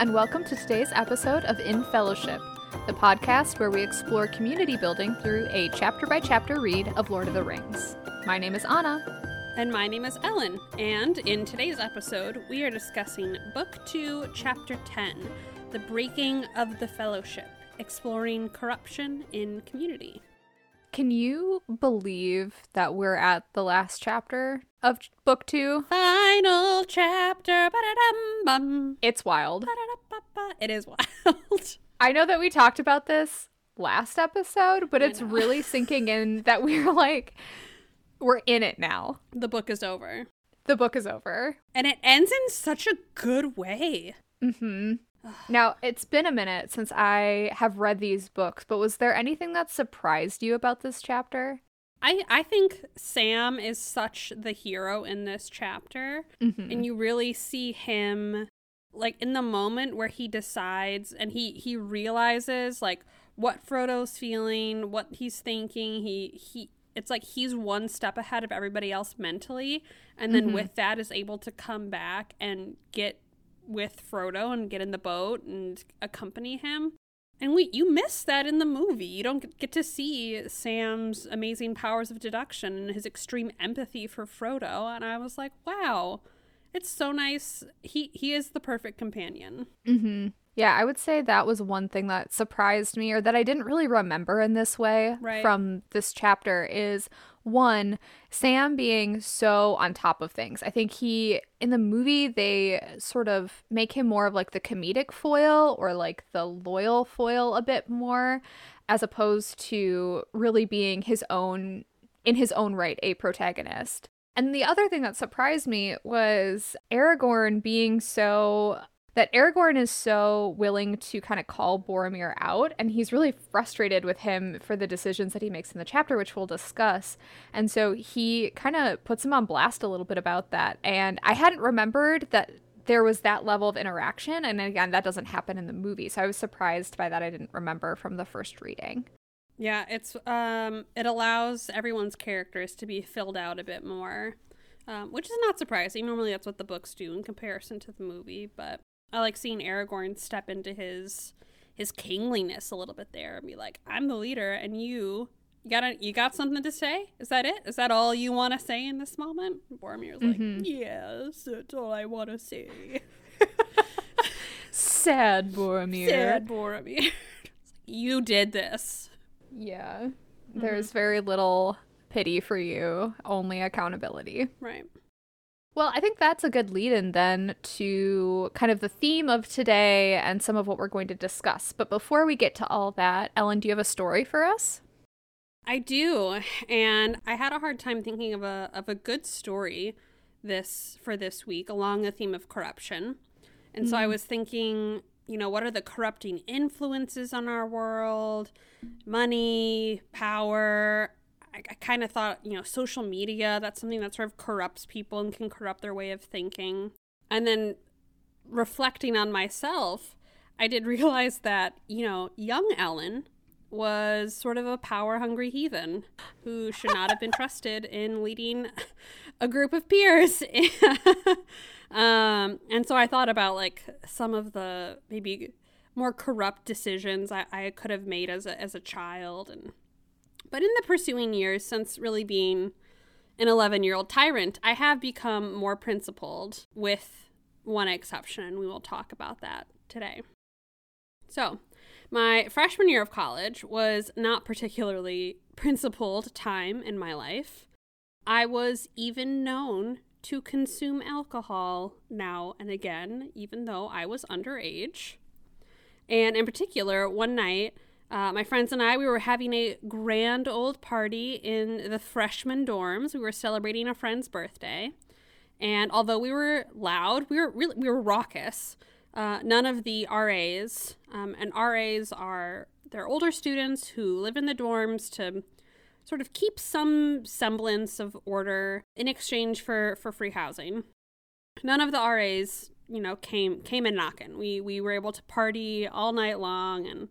and welcome to today's episode of In Fellowship, the podcast where we explore community building through a chapter by chapter read of Lord of the Rings. My name is Anna. And my name is Ellen. And in today's episode, we are discussing Book 2, Chapter 10 The Breaking of the Fellowship, exploring corruption in community. Can you believe that we're at the last chapter of book two? Final chapter. It's wild. It is wild. I know that we talked about this last episode, but it's really sinking in that we're like, we're in it now. the book is over. The book is over. And it ends in such a good way. Mm-hmm. Now, it's been a minute since I have read these books, but was there anything that surprised you about this chapter? I, I think Sam is such the hero in this chapter. Mm-hmm. and you really see him like in the moment where he decides and he he realizes like what Frodo's feeling, what he's thinking. He he it's like he's one step ahead of everybody else mentally and then Mhm. with that is able to come back and get with Frodo and get in the boat and accompany him. And we you miss that in the movie. You don't get to see Sam's amazing powers of deduction and his extreme empathy for Frodo. And I was like, wow, it's so nice. He he is the perfect companion. Mm-hmm. Yeah, I would say that was one thing that surprised me or that I didn't really remember in this way Right. from this chapter is one, Sam being so on top of things. I think he, in the movie, they sort of make him more of like the comedic foil or like the loyal foil a bit more, as opposed to really being his own, in his own right, a protagonist. And the other thing that surprised me was Aragorn being so that Aragorn is so willing to kind of call Boromir out, and he's really frustrated with him for the decisions that he makes in the chapter, which we'll discuss. And so he kind of puts him on blast a little bit about that. And I hadn't remembered that there was that level of interaction. And again, that doesn't happen in the movie. So I was surprised by that. I didn't remember from the first reading. Yeah, it's um it allows everyone's characters to be filled out a bit more. Um, which is not surprising. Normally that's what the books do in comparison to the movie, but I like seeing Aragorn step into his his kingliness a little bit there and be like, I'm the leader and you you got a, you got something to say? Is that it? Is that all you want to say in this moment? Boromir's like, Mhm. yes, that's all I want to say. Sad Boromir. Sad Boromir. you did this. Yeah. Mm-hmm. There's very little pity for you, only accountability. Right. Well, I think that's a good lead in then to kind of the theme of today and some of what we're going to discuss. But before we get to all that, Ellen, do you have a story for us? I do, and I had a hard time thinking of a of a good story this for this week along the theme of corruption. And so I mm-hmm. was thinking, you know, what are the corrupting influences on our world? Money, power. I, I kind of thought, you know, social media, that's something that sort of corrupts people and can corrupt their way of thinking. And then reflecting on myself, I did realize that, you know, young Ellen was sort of a power hungry heathen who should not have been trusted in leading a group of peers. um, and so I thought about like some of the maybe more corrupt decisions I, I could have made as a, as a child. And but in the pursuing years, since really being an 11 year old tyrant, I have become more principled with one exception. We will talk about that today. So, my freshman year of college was not particularly principled time in my life. I was even known to consume alcohol now and again, even though I was underage. And in particular, one night, uh, my friends and I, we were having a grand old party in the freshman dorms. We were celebrating a friend's birthday. And although we were loud, we were really we were raucous. Uh, none of the RAs, um, and RAs are they're older students who live in the dorms to sort of keep some semblance of order in exchange for for free housing. None of the RAs, you know, came came in knocking. We we were able to party all night long, and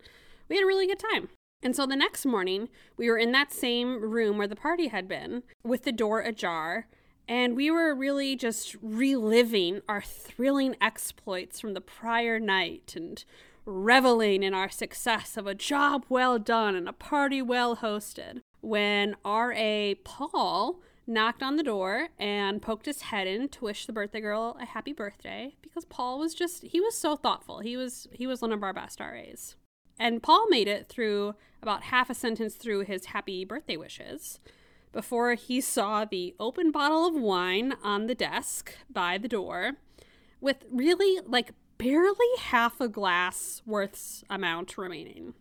we had a really good time. And so the next morning, we were in that same room where the party had been, with the door ajar, And we were really just reliving our thrilling exploits from the prior night and reveling in our success of a job well done and a party well hosted. When R.A. Paul knocked on the door and poked his head in to wish the birthday girl a happy birthday because Paul was just he was so thoughtful. He was he was one of our best RAs. And Paul made it through about half a sentence through his happy birthday wishes before he saw the open bottle of wine on the desk by the door with really like barely half a glass worth's amount remaining.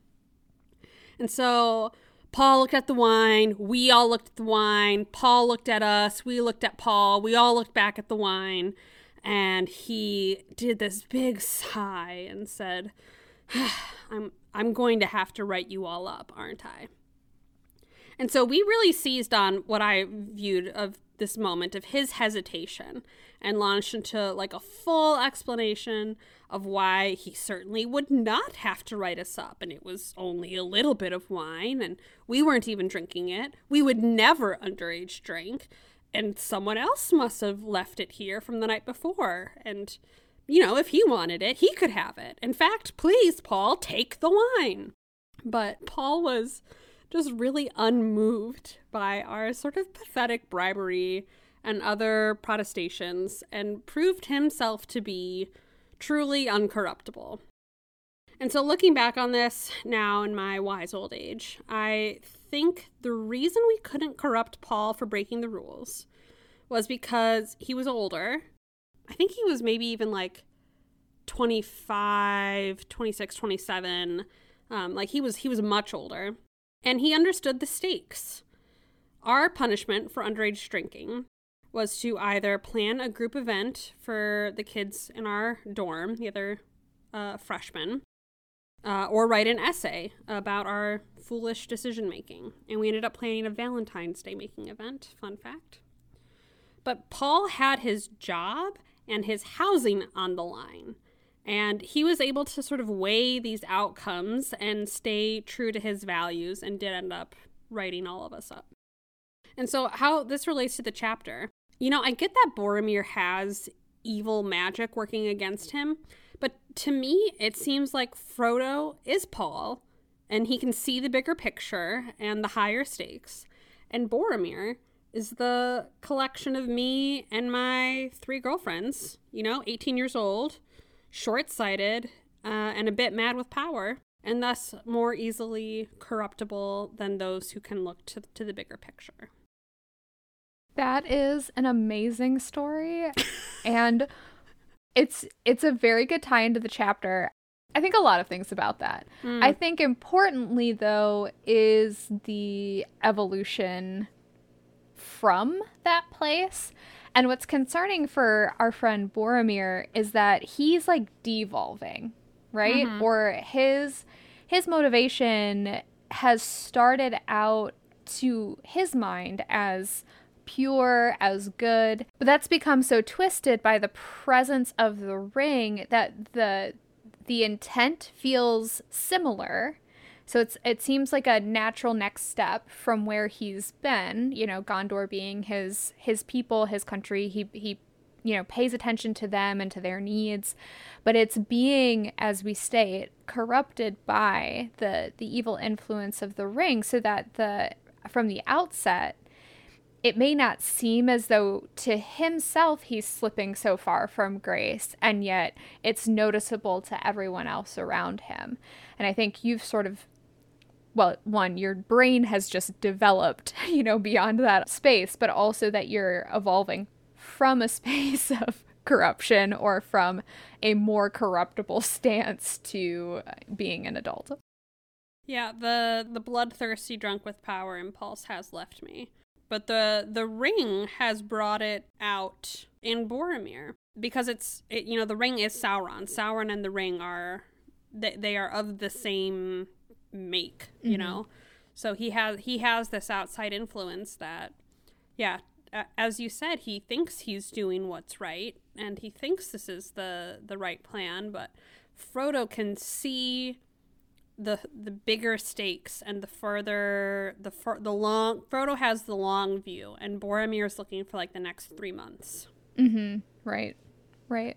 And so Paul looked at the wine. We all looked at the wine. Paul looked at us. We looked at Paul. We all looked back at the wine. And he did this big sigh and said, I'm, I'm going to have to write you all up, aren't I? And so we really seized on what I viewed of this moment of his hesitation and launched into like a full explanation of why he certainly would not have to write us up. And it was only a little bit of wine and we weren't even drinking it. We would never underage drink. And someone else must have left it here from the night before. And you know if he wanted it he could have it. In fact please paul take the wine. But paul was just really unmoved by our sort of pathetic bribery and other protestations and proved himself to be truly uncorruptible. And so, looking back on this now in my wise old age, I think the reason we couldn't corrupt Paul for breaking the rules was because he was older. I think he was maybe even like 25, 26, 27. Um, like he was he was much older and he understood the stakes. Our punishment for underage drinking was to either plan a group event for the kids in our dorm, the other uh, freshmen, uh, or write an essay about our foolish decision making. And we ended up planning a Valentine's Day making event, fun fact. But Paul had his job and his housing on the line. And he was able to sort of weigh these outcomes and stay true to his values and did end up writing all of us up. And so, how this relates to the chapter, you know, I get that Boromir has evil magic working against him, but to me, it seems like Frodo is Paul and he can see the bigger picture and the higher stakes. And Boromir is the collection of me and my three girlfriends, you know, 18 years old, short sighted, uh, and a bit mad with power, and thus more easily corruptible than those who can look to, to the bigger picture. That is an amazing story. and it's it's a very good tie into the chapter. I think a lot of things about that. Mm. I think importantly though is the evolution from that place and what's concerning for our friend Boromir is that he's like devolving, right? Mm-hmm. Or his his motivation has started out to his mind as pure, as good, but that's become so twisted by the presence of the ring that the the intent feels similar. So it's it seems like a natural next step from where he's been, you know, Gondor being his his people, his country. He he you know, pays attention to them and to their needs, but it's being as we state corrupted by the the evil influence of the ring so that the from the outset it may not seem as though to himself he's slipping so far from grace, and yet it's noticeable to everyone else around him. And I think you've sort of well, one, your brain has just developed, you know, beyond that space, but also that you're evolving from a space of corruption or from a more corruptible stance to being an adult. Yeah, the the bloodthirsty drunk with power impulse has left me. But the the ring has brought it out in Boromir because it's it, you know the ring is Sauron. Sauron and the ring are they, they are of the same make, you mm-hmm. know. So he has he has this outside influence that yeah, as you said, he thinks he's doing what's right and he thinks this is the the right plan, but Frodo can see the the bigger stakes and the further the fur, the long Frodo has the long view and Boromir is looking for like the next 3 months. Mhm. Right. Right.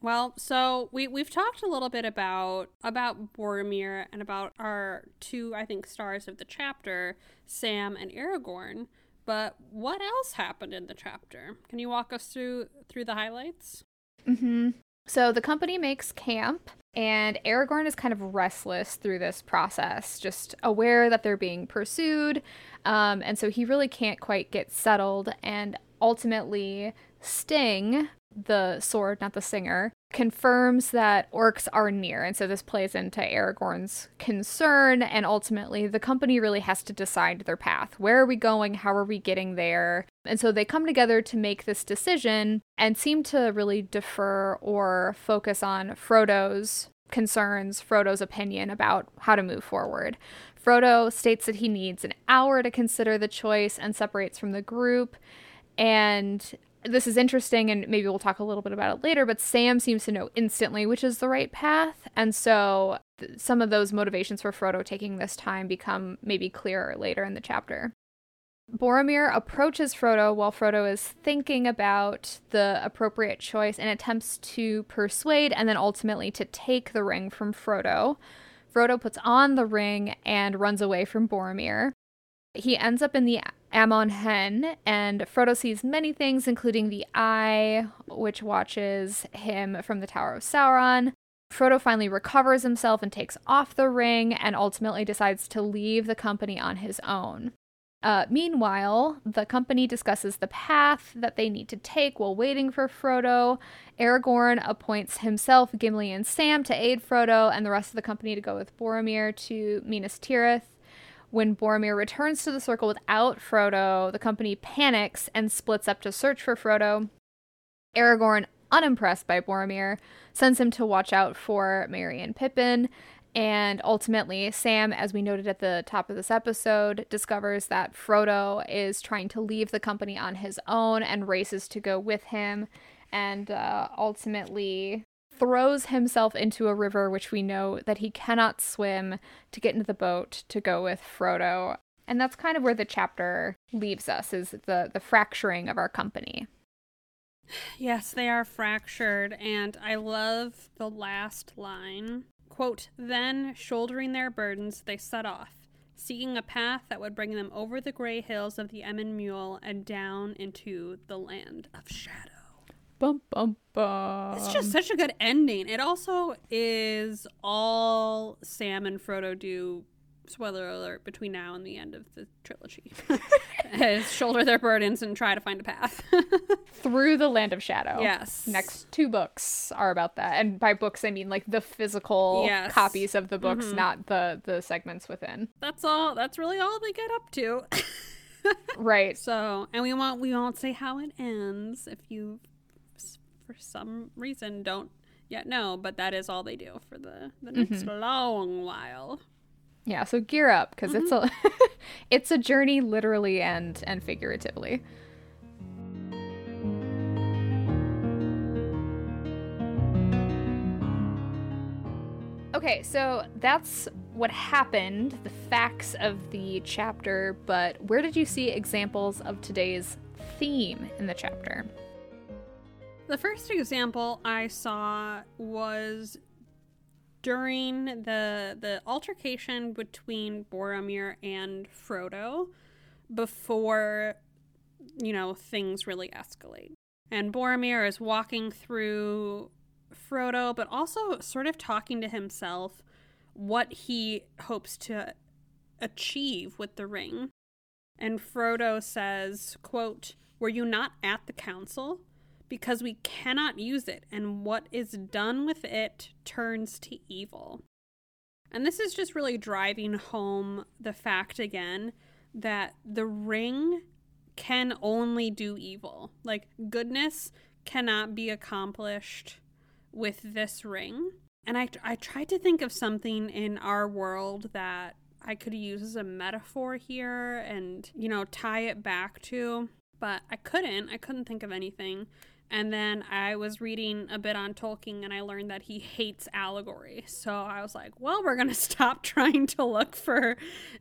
Well, so we we've talked a little bit about about Boromir and about our two I think stars of the chapter, Sam and Aragorn, but what else happened in the chapter? Can you walk us through through the highlights? Mhm. So the company makes camp and Aragorn is kind of restless through this process, just aware that they're being pursued. Um, and so he really can't quite get settled. And ultimately, Sting, the sword, not the singer, confirms that orcs are near. And so this plays into Aragorn's concern. And ultimately, the company really has to decide their path. Where are we going? How are we getting there? And so they come together to make this decision and seem to really defer or focus on Frodo's concerns, Frodo's opinion about how to move forward. Frodo states that he needs an hour to consider the choice and separates from the group. And this is interesting, and maybe we'll talk a little bit about it later, but Sam seems to know instantly which is the right path. And so some of those motivations for Frodo taking this time become maybe clearer later in the chapter. Boromir approaches Frodo while Frodo is thinking about the appropriate choice and attempts to persuade and then ultimately to take the ring from Frodo. Frodo puts on the ring and runs away from Boromir. He ends up in the Amon Hen, and Frodo sees many things, including the Eye, which watches him from the Tower of Sauron. Frodo finally recovers himself and takes off the ring, and ultimately decides to leave the company on his own. Uh, meanwhile, the company discusses the path that they need to take while waiting for Frodo. Aragorn appoints himself, Gimli, and Sam to aid Frodo, and the rest of the company to go with Boromir to Minas Tirith. When Boromir returns to the circle without Frodo, the company panics and splits up to search for Frodo. Aragorn, unimpressed by Boromir, sends him to watch out for Merry and Pippin. And ultimately, Sam, as we noted at the top of this episode, discovers that Frodo is trying to leave the company on his own and races to go with him. And uh, ultimately throws himself into a river, which we know that he cannot swim, to get into the boat to go with Frodo. And that's kind of where the chapter leaves us, is the, the fracturing of our company. Yes, they are fractured, and I love the last line. Quote, then, shouldering their burdens, they set off, seeking a path that would bring them over the gray hills of the Emyn Muil and down into the land of shadow. Bum, bum, bum. It's just such a good ending. It also is all Sam and Frodo do. Spoiler alert! Between now and the end of the trilogy, shoulder their burdens and try to find a path through the land of shadow. Yes. Next two books are about that, and by books I mean like the physical Yes. copies of the books, Mhm. not the the segments within. That's all. That's really all they get up to. Right. so, and we won't we won't say how it ends if you, for some reason, don't yet know. But that is all they do for the the next long while. Yeah. So gear up because it's mm-hmm. a it's a journey literally and and figuratively. Okay, so that's what happened, the facts of the chapter, but where did you see examples of today's theme in the chapter? The first example I saw was during the the altercation between Boromir and Frodo before you know things really escalate. And Boromir is walking through Frodo but also sort of talking to himself what he hopes to achieve with the ring. And Frodo says, quote, "Were you not at the council?" Because we cannot use it, and what is done with it turns to evil. And this is just really driving home the fact again that the ring can only do evil. Like, goodness cannot be accomplished with this ring. And I, I tried to think of something in our world that I could use as a metaphor here and, you know, tie it back to but I couldn't. I couldn't think of anything. And then I was reading a bit on Tolkien and I learned that he hates allegory. So I was like, well, we're going to stop trying to look for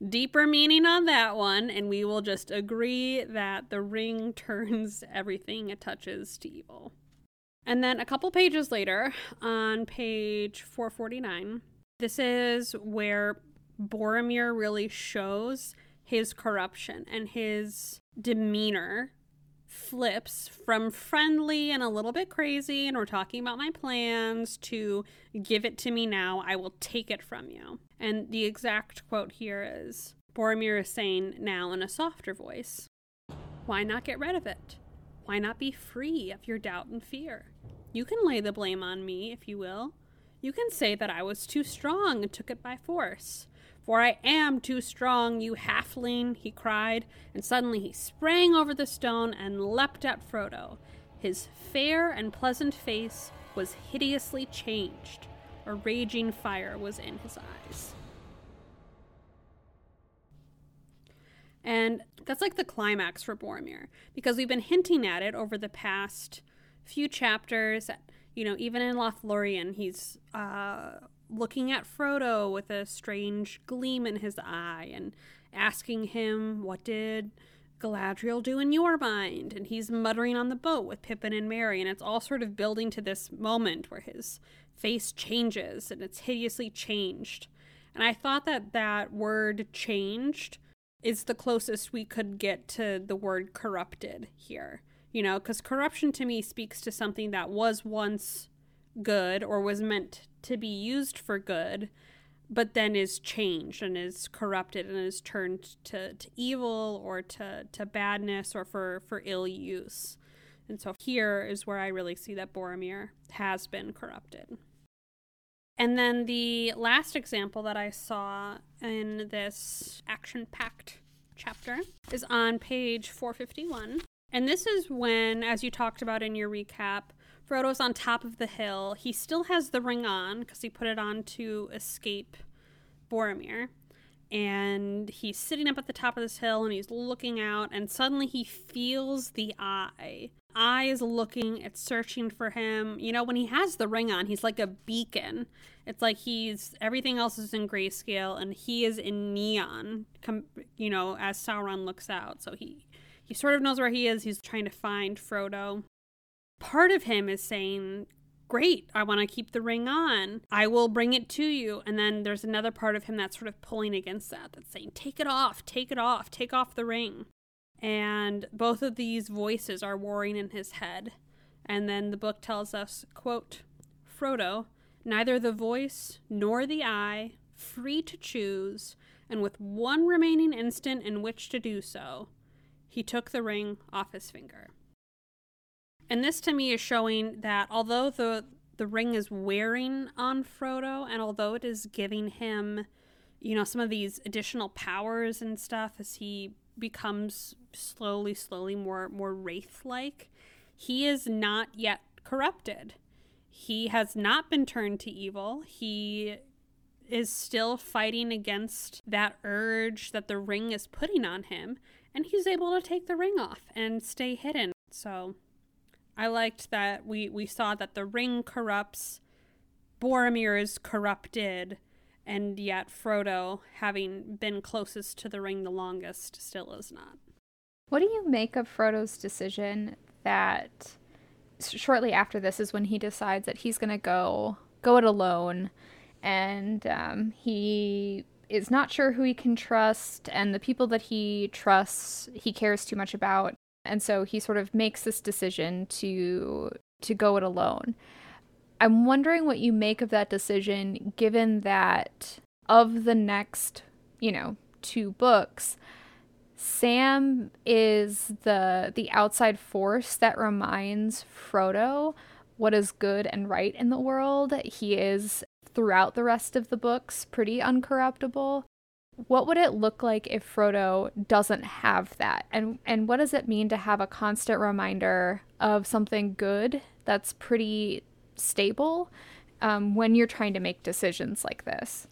deeper meaning on that one. And we will just agree that the ring turns everything it touches to evil. And then a couple pages later, on page 449, this is where Boromir really shows his corruption and his demeanor flips from friendly and a little bit crazy, and we're talking about my plans, to give it to me now, I will take it from you. And the exact quote here is Boromir is saying now in a softer voice, Why not get rid of it? Why not be free of your doubt and fear? You can lay the blame on me, if you will. You can say that I was too strong and took it by force. For I am too strong, you halfling, he cried, and suddenly he sprang over the stone and leapt at Frodo. His fair and pleasant face was hideously changed. A raging fire was in his eyes. And that's like the climax for Boromir, because we've been hinting at it over the past few chapters. You know, even in Lothlorien, he's uh, looking at Frodo with a strange gleam in his eye and asking him, What did Galadriel do in your mind? And he's muttering on the boat with Pippin and Merry, and it's all sort of building to this moment where his face changes and it's hideously changed. And I thought that that word changed is the closest we could get to the word corrupted here. You know, because corruption to me speaks to something that was once good or was meant to be used for good, but then is changed and is corrupted and is turned to, to evil or to, to badness or for, for ill use. And so here is where I really see that Boromir has been corrupted. And then the last example that I saw in this action packed chapter is on page 451. And this is when, as you talked about in your recap, Frodo's on top of the hill. He still has the ring on because he put it on to escape Boromir. And he's sitting up at the top of this hill and he's looking out, and suddenly he feels the eye. Eye is looking, it's searching for him. You know, when he has the ring on, he's like a beacon. It's like he's everything else is in grayscale and he is in neon, com- you know, as Sauron looks out. So he he sort of knows where he is. He's trying to find Frodo part of him is saying, Great, I want to keep the ring on. I will bring it to you. And then there's another part of him that's sort of pulling against that, that's saying, Take it off, take it off, take off the ring. And both of these voices are warring in his head. And then the book tells us, quote, Frodo, neither the voice nor the eye, free to choose, and with one remaining instant in which to do so, he took the ring off his finger. And this to me is showing that although the the ring is wearing on Frodo and although it is giving him you know some of these additional powers and stuff as he becomes slowly slowly more more wraith like he is not yet corrupted. He has not been turned to evil. He is still fighting against that urge that the ring is putting on him and he's able to take the ring off and stay hidden. So I liked that we, we saw that the ring corrupts, Boromir is corrupted, and yet Frodo, having been closest to the ring the longest, still is not. What do you make of Frodo's decision that shortly after this is when he decides that he's going to go go it alone, and um, he is not sure who he can trust, and the people that he trusts he cares too much about and so he sort of makes this decision to to go it alone. I'm wondering what you make of that decision given that of the next, you know, two books, Sam is the the outside force that reminds Frodo what is good and right in the world. He is throughout the rest of the books pretty uncorruptible what would it look like if Frodo doesn't have that? And and what does it mean to have a constant reminder of something good that's pretty stable um, when you're trying to make decisions like this?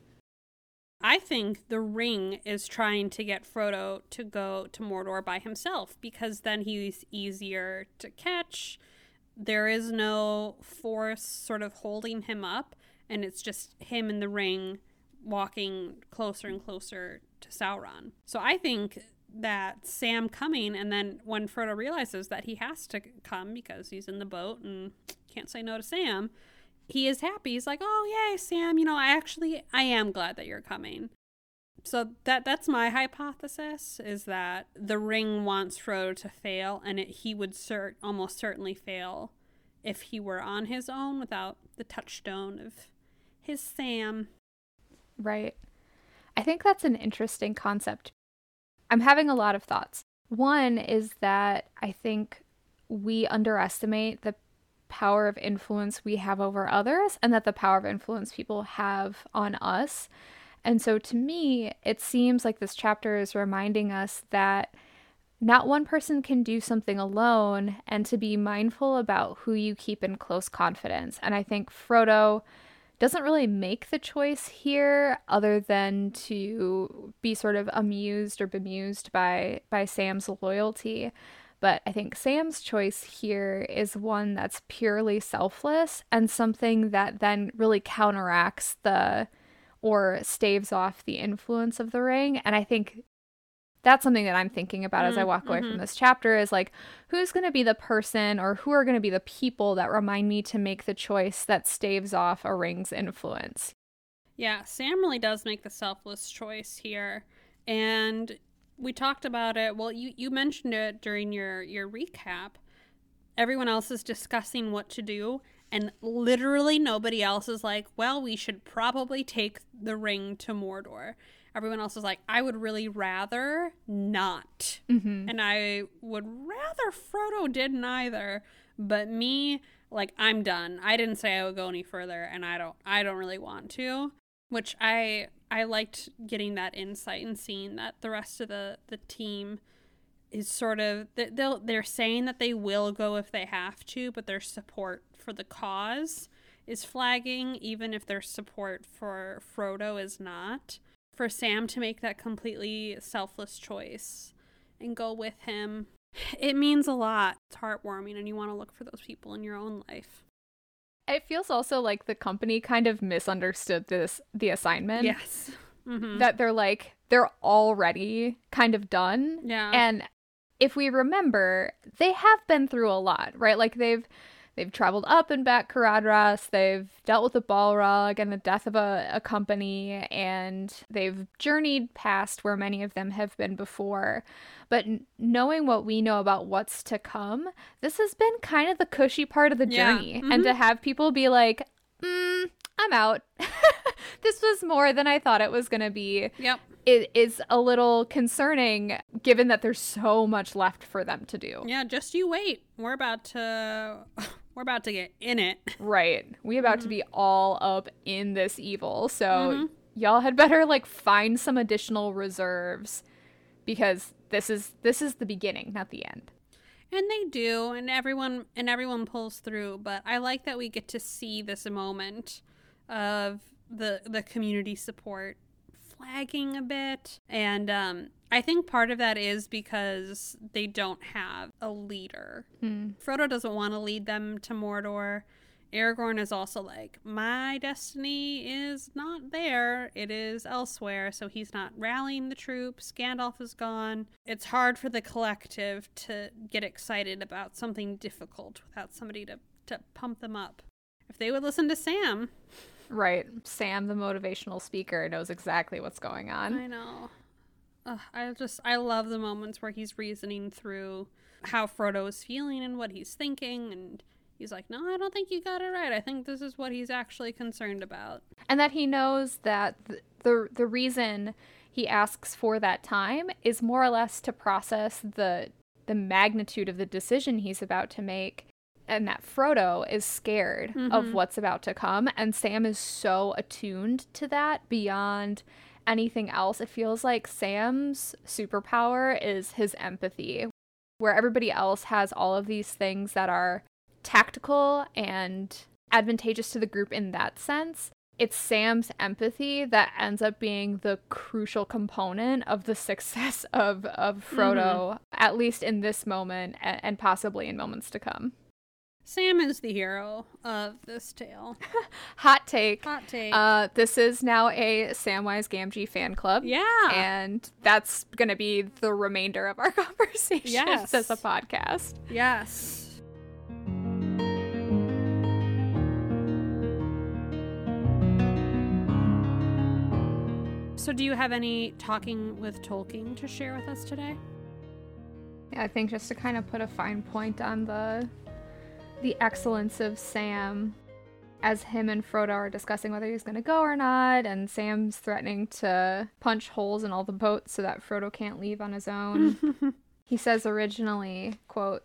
I think the ring is trying to get Frodo to go to Mordor by himself because then he's easier to catch. There is no force sort of holding him up, and it's just him and the ring walking closer and closer to Sauron. So I think that Sam coming, and then when Frodo realizes that he has to come because he's in the boat and can't say no to Sam, he is happy. He's like, "Oh yay, Sam! You know, I actually I am glad that you're coming." So that that's my hypothesis is that the ring wants Frodo to fail, and it, he would cert almost certainly fail if he were on his own without the touchstone of his Sam. Right. I think that's an interesting concept. I'm having a lot of thoughts. One is that I think we underestimate the power of influence we have over others and that the power of influence people have on us. And so to me, it seems like this chapter is reminding us that not one person can do something alone and to be mindful about who you keep in close confidence. And I think Frodo doesn't really make the choice here other than to be sort of amused or bemused by by Sam's loyalty. But I think Sam's choice here is one that's purely selfless and something that then really counteracts the or staves off the influence of the ring. And I think that's something that I'm thinking about mm, as I walk away mm-hmm. from this chapter is like, who's going to be the person or who are going to be the people that remind me to make the choice that staves off a ring's influence? Yeah, Sam really does make the selfless choice here. And we talked about it. Well, you, you mentioned it during your, your recap. Everyone else is discussing what to do. And literally nobody else is like, well, we should probably take the ring to Mordor everyone else was like, I would really rather not. Mm-hmm. And I would rather Frodo didn't either. But me, like, I'm done. I didn't say I would go any further, and I don't. I don't really want to. Which I I liked getting that insight and seeing that the rest of the the team is sort of they'll they're saying that they will go if they have to, but their support for the cause is flagging, even if their support for Frodo is not for Sam to make that completely selfless choice and go with him. It means a lot. It's heartwarming, and you want to look for those people in your own life. It feels also like the company kind of misunderstood this the assignment. Yes. Mm-hmm. That they're like they're already kind of done. Yeah. And if we remember, they have been through a lot, right? Like they've They've traveled up and back Caradhras. They've dealt with the Balrog and the death of a, a company, and they've journeyed past where many of them have been before. But knowing what we know about what's to come, this has been kind of the cushy part of the journey. Yeah. Mm-hmm. And to have people be like, mm, I'm out. this was more than I thought it was going to be. Yep. It is a little concerning given that there's so much left for them to do. Yeah, just you wait. We're about to we're about to get in it. Right. We about mm-hmm. to be all up in this evil. So mm-hmm. y'all had better like find some additional reserves because this is this is the beginning, not the end. And they do, and everyone and everyone pulls through, but I like that we get to see this moment of the the community support flagging a bit and um I think part of that is because they don't have a leader. Hmm. Frodo doesn't want to lead them to Mordor. Aragorn is also like, my destiny is not there. It is elsewhere. So he's not rallying the troops. Gandalf is gone. It's hard for the collective to get excited about something difficult without somebody to, to pump them up. If they would listen to Sam, Right. Sam, the motivational speaker, knows exactly what's going on. I know. Ugh, I just, I love the moments where he's reasoning through how Frodo is feeling and what he's thinking. And he's like, no, I don't think you got it right. I think this is what he's actually concerned about. And that he knows that the, the, the reason he asks for that time is more or less to process the the magnitude of the decision he's about to make and that Frodo is scared mm-hmm. of what's about to come and Sam is so attuned to that beyond anything else. It feels like Sam's superpower is his empathy where everybody else has all of these things that are tactical and advantageous to the group in that sense. it's Sam's empathy that ends up being the crucial component of the success of of Frodo, mm-hmm. at least in this moment and, and possibly in moments to come. Sam is the hero of this tale. Hot take. Hot take. Uh, this is now a Samwise Gamgee fan club. Yeah. And that's going to be the remainder of our conversation yes. as a podcast. Yes. So, do you have any talking with Tolkien to share with us today? Yeah, I think just to kind of put a fine point on the the excellence of Sam as him and Frodo are discussing whether he's going to go or not, and Sam's threatening to punch holes in all the boats so that Frodo can't leave on his own. he says originally, quote,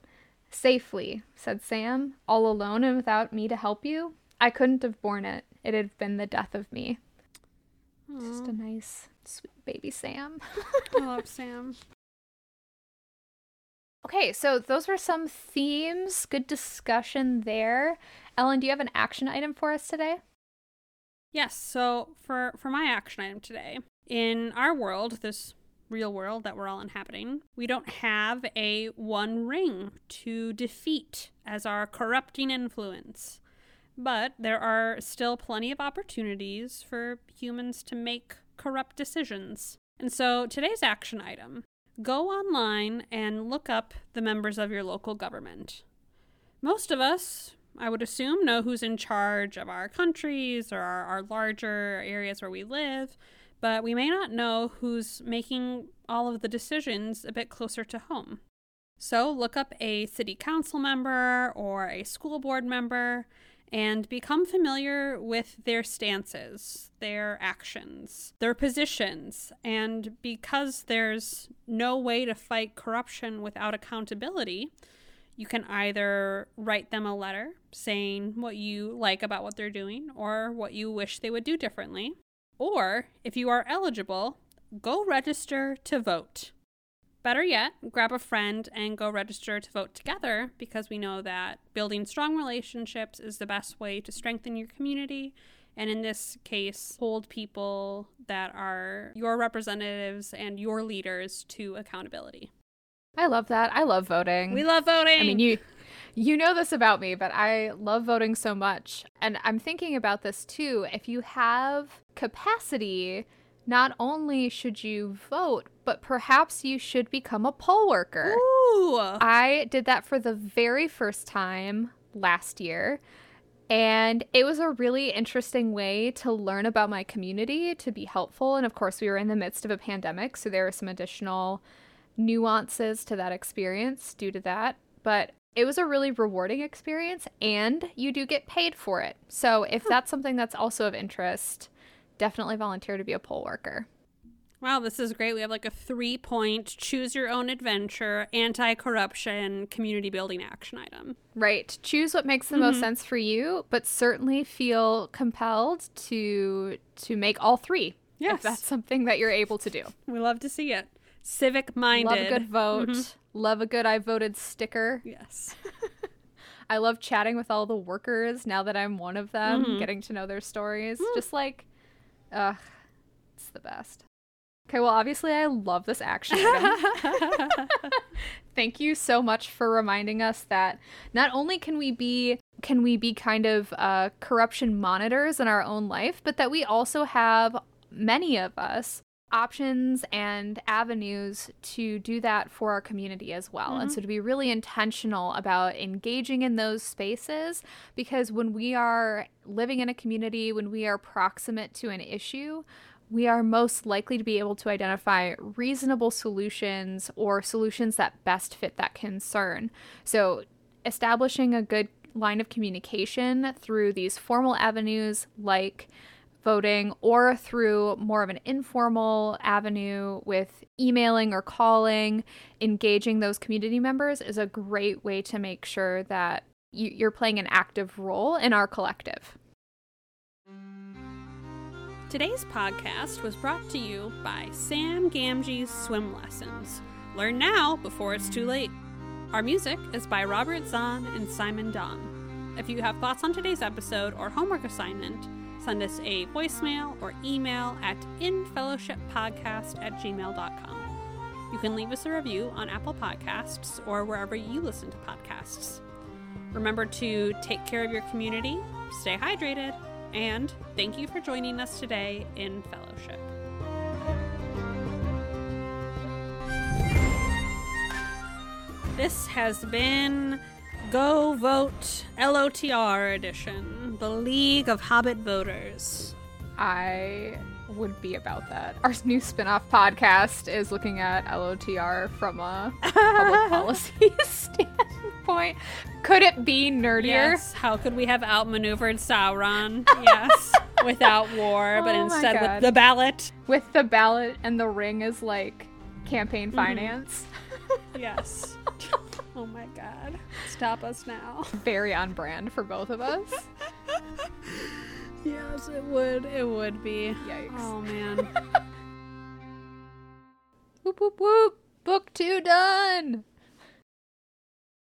"Safely," said Sam, "all alone and without me to help you. I couldn't have borne it. It had been the death of me." Just a nice, sweet baby Sam. I love Sam. Okay, so those were some themes. Good discussion there. Ellen, do you have an action item for us today? Yes. So for for my action item today, in our world, this real world that we're all inhabiting, we don't have a one ring to defeat as our corrupting influence. But there are still plenty of opportunities for humans to make corrupt decisions. And so today's action item go online and look up the members of your local government. Most of us, I would assume, know who's in charge of our countries or our, our larger areas where we live, but we may not know who's making all of the decisions a bit closer to home. So look up a city council member or a school board member and become familiar with their stances, their actions, their positions. And because there's no way to fight corruption without accountability, you can either write them a letter saying what you like about what they're doing or what you wish they would do differently. Or, if you are eligible, go register to vote. Better yet, grab a friend and go register to vote together because we know that building strong relationships is the best way to strengthen your community. And in this case, hold people that are your representatives and your leaders to accountability. I love that. I love voting. We love voting. I mean, you you know this about me, but I love voting so much. And I'm thinking about this too. If you have capacity not only should you vote, but perhaps you should become a poll worker. Ooh. I did that for the very first time last year. And it was a really interesting way to learn about my community, to be helpful. And of course, we were in the midst of a pandemic, so there are some additional nuances to that experience due to that. But it was a really rewarding experience, and you do get paid for it. So if that's something that's also of interest, definitely volunteer to be a poll worker. Wow, this is great. We have like a three point choose your own adventure, anti corruption, community building action item. Right. Choose what makes the mm-hmm. most sense for you, but certainly feel compelled to to make all three. Yes. If that's something that you're able to do. We love to see it. Civic minded. Love a good vote. Mm-hmm. Love a good I voted sticker. Yes. I love chatting with all the workers now that I'm one of them, mm-hmm. getting to know their stories. Mm. Just like Ugh, it's the best. Okay, well, obviously, I love this action. Thank you so much for reminding us that not only can we be can we be kind of uh, corruption monitors in our own life, but that we also have many of us options and avenues to do that for our community as well. Mm-hmm. And so to be really intentional about engaging in those spaces because when we are living in a community, when we are proximate to an issue, we are most likely to be able to identify reasonable solutions or solutions that best fit that concern. So establishing a good line of communication through these formal avenues like voting or through more of an informal avenue with emailing or calling, engaging those community members is a great way to make sure that you, are playing an active role in our collective. Today's podcast was brought to you by Sam Gamgee's Swim Lessons. Learn now before it's too late. Our music is by Robert Zahn and Simon Dom. If you have thoughts on today's episode or homework assignment, send us a voicemail or email at infellowshippodcast at gmail.com. You can leave us a review on Apple Podcasts or wherever you listen to podcasts. Remember to take care of your community, stay hydrated, and thank you for joining us today in fellowship. This has been Go Vote LOTR edition, the League of Hobbit Voters. I would be about that. Our new spin-off podcast is looking at LOTR from a public policy standpoint. Could it be nerdier? Yes. How could we have outmaneuvered Sauron? Yes. Without war, but Oh instead with the ballot. With the ballot and the ring is like campaign mm-hmm. finance. Yes. oh my god. Stop us now. Very on brand for both of us. Yes, it would. It would be. Yikes. Oh man. Whoop whoop whoop. Book two done.